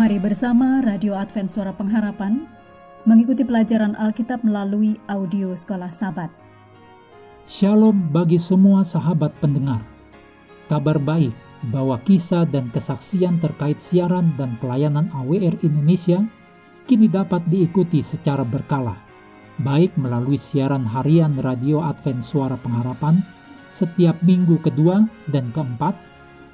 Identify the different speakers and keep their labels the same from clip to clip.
Speaker 1: Mari bersama Radio Advent Suara Pengharapan mengikuti pelajaran Alkitab melalui audio Sekolah Sabat.
Speaker 2: Shalom bagi semua sahabat pendengar. Kabar baik bahwa kisah dan kesaksian terkait siaran dan pelayanan AWR Indonesia kini dapat diikuti secara berkala, baik melalui siaran harian Radio Advent Suara Pengharapan setiap minggu kedua dan keempat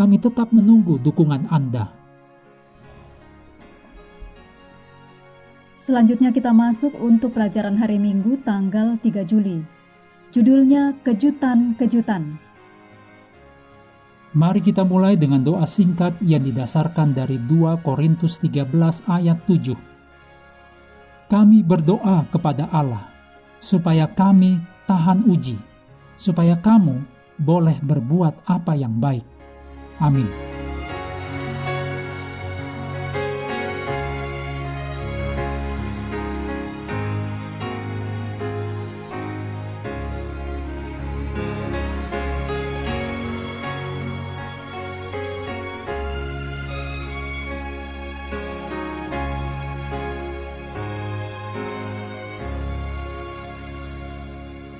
Speaker 2: kami tetap menunggu dukungan Anda.
Speaker 1: Selanjutnya kita masuk untuk pelajaran hari Minggu tanggal 3 Juli. Judulnya Kejutan-Kejutan.
Speaker 2: Mari kita mulai dengan doa singkat yang didasarkan dari 2 Korintus 13 ayat 7. Kami berdoa kepada Allah supaya kami tahan uji, supaya kamu boleh berbuat apa yang baik Amin.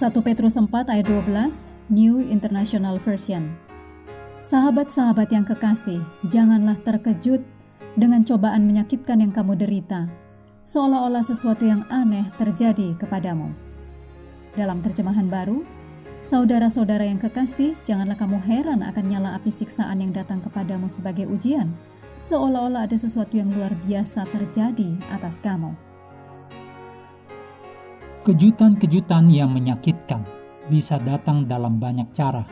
Speaker 1: Satu Petrus 4 ayat 12 New International Version Sahabat-sahabat yang kekasih, janganlah terkejut dengan cobaan menyakitkan yang kamu derita, seolah-olah sesuatu yang aneh terjadi kepadamu. Dalam terjemahan baru, saudara-saudara yang kekasih, janganlah kamu heran akan nyala api siksaan yang datang kepadamu sebagai ujian, seolah-olah ada sesuatu yang luar biasa terjadi atas kamu.
Speaker 2: Kejutan-kejutan yang menyakitkan bisa datang dalam banyak cara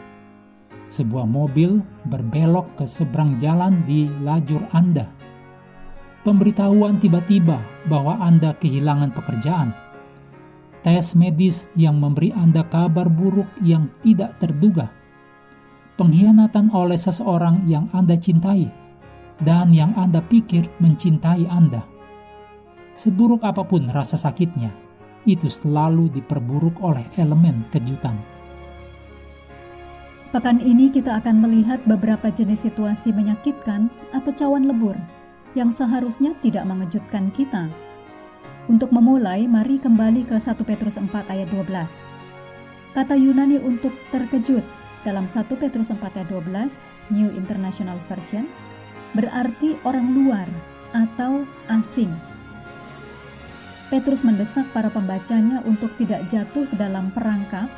Speaker 2: sebuah mobil berbelok ke seberang jalan di lajur Anda. Pemberitahuan tiba-tiba bahwa Anda kehilangan pekerjaan. Tes medis yang memberi Anda kabar buruk yang tidak terduga. Pengkhianatan oleh seseorang yang Anda cintai dan yang Anda pikir mencintai Anda. Seburuk apa pun rasa sakitnya, itu selalu diperburuk oleh elemen kejutan.
Speaker 1: Pekan ini kita akan melihat beberapa jenis situasi menyakitkan atau cawan lebur yang seharusnya tidak mengejutkan kita. Untuk memulai, mari kembali ke 1 Petrus 4 ayat 12. Kata Yunani untuk terkejut dalam 1 Petrus 4 ayat 12, New International Version, berarti orang luar atau asing. Petrus mendesak para pembacanya untuk tidak jatuh ke dalam perangkap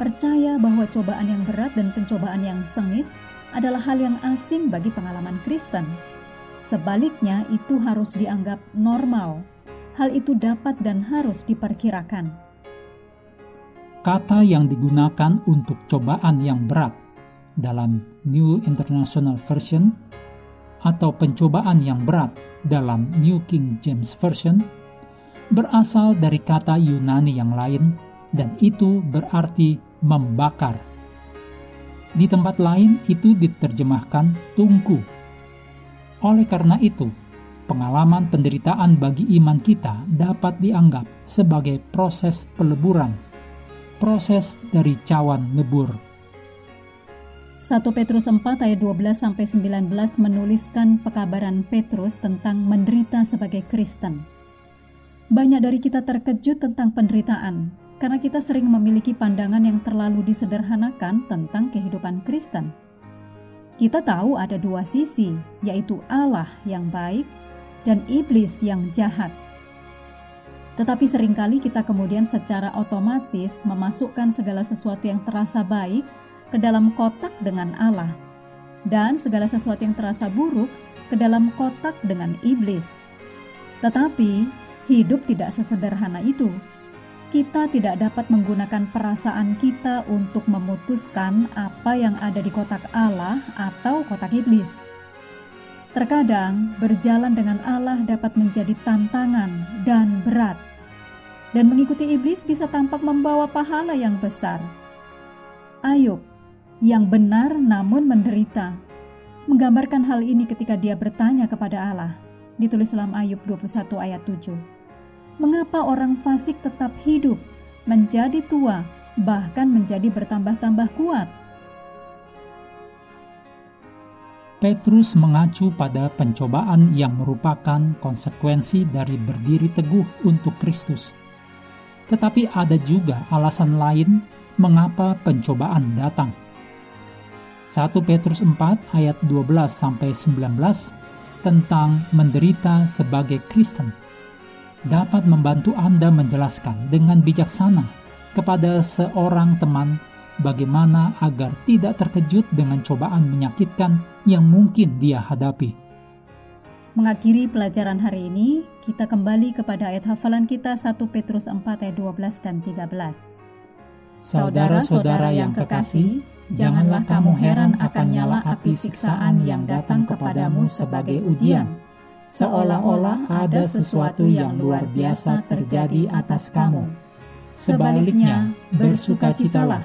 Speaker 1: percaya bahwa cobaan yang berat dan pencobaan yang sengit adalah hal yang asing bagi pengalaman Kristen. Sebaliknya, itu harus dianggap normal. Hal itu dapat dan harus diperkirakan.
Speaker 2: Kata yang digunakan untuk cobaan yang berat dalam New International Version atau pencobaan yang berat dalam New King James Version berasal dari kata Yunani yang lain dan itu berarti membakar. Di tempat lain itu diterjemahkan tungku. Oleh karena itu, pengalaman penderitaan bagi iman kita dapat dianggap sebagai proses peleburan, proses dari cawan lebur.
Speaker 1: 1 Petrus 4 ayat 12 sampai 19 menuliskan pekabaran Petrus tentang menderita sebagai Kristen. Banyak dari kita terkejut tentang penderitaan, karena kita sering memiliki pandangan yang terlalu disederhanakan tentang kehidupan Kristen. Kita tahu ada dua sisi, yaitu Allah yang baik dan iblis yang jahat. Tetapi sering kali kita kemudian secara otomatis memasukkan segala sesuatu yang terasa baik ke dalam kotak dengan Allah, dan segala sesuatu yang terasa buruk ke dalam kotak dengan iblis. Tetapi hidup tidak sesederhana itu kita tidak dapat menggunakan perasaan kita untuk memutuskan apa yang ada di kotak Allah atau kotak iblis. Terkadang berjalan dengan Allah dapat menjadi tantangan dan berat, dan mengikuti iblis bisa tampak membawa pahala yang besar. Ayub yang benar namun menderita, menggambarkan hal ini ketika dia bertanya kepada Allah. Ditulis dalam Ayub 21 ayat 7. Mengapa orang fasik tetap hidup, menjadi tua, bahkan menjadi bertambah-tambah kuat?
Speaker 2: Petrus mengacu pada pencobaan yang merupakan konsekuensi dari berdiri teguh untuk Kristus. Tetapi ada juga alasan lain mengapa pencobaan datang. 1 Petrus 4 ayat 12 sampai 19 tentang menderita sebagai Kristen dapat membantu Anda menjelaskan dengan bijaksana kepada seorang teman bagaimana agar tidak terkejut dengan cobaan menyakitkan yang mungkin dia hadapi.
Speaker 1: Mengakhiri pelajaran hari ini, kita kembali kepada ayat hafalan kita 1 Petrus 4 ayat 12 dan 13.
Speaker 2: Saudara-saudara yang kekasih, janganlah kamu heran akan nyala api siksaan yang datang kepadamu sebagai ujian, seolah-olah ada sesuatu yang luar biasa terjadi atas kamu. Sebaliknya, bersukacitalah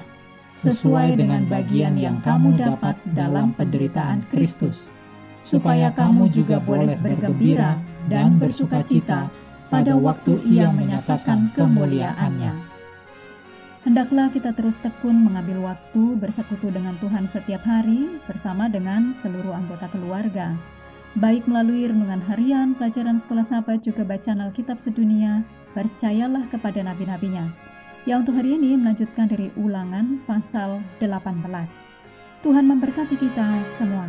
Speaker 2: sesuai dengan bagian yang kamu dapat dalam penderitaan Kristus, supaya kamu juga boleh bergembira dan bersukacita pada waktu Ia menyatakan kemuliaannya.
Speaker 1: Hendaklah kita terus tekun mengambil waktu bersekutu dengan Tuhan setiap hari bersama dengan seluruh anggota keluarga, baik melalui renungan harian, pelajaran sekolah sahabat, juga bacaan Alkitab sedunia, percayalah kepada nabi-nabinya yang untuk hari ini melanjutkan dari ulangan pasal 18. Tuhan memberkati kita semua.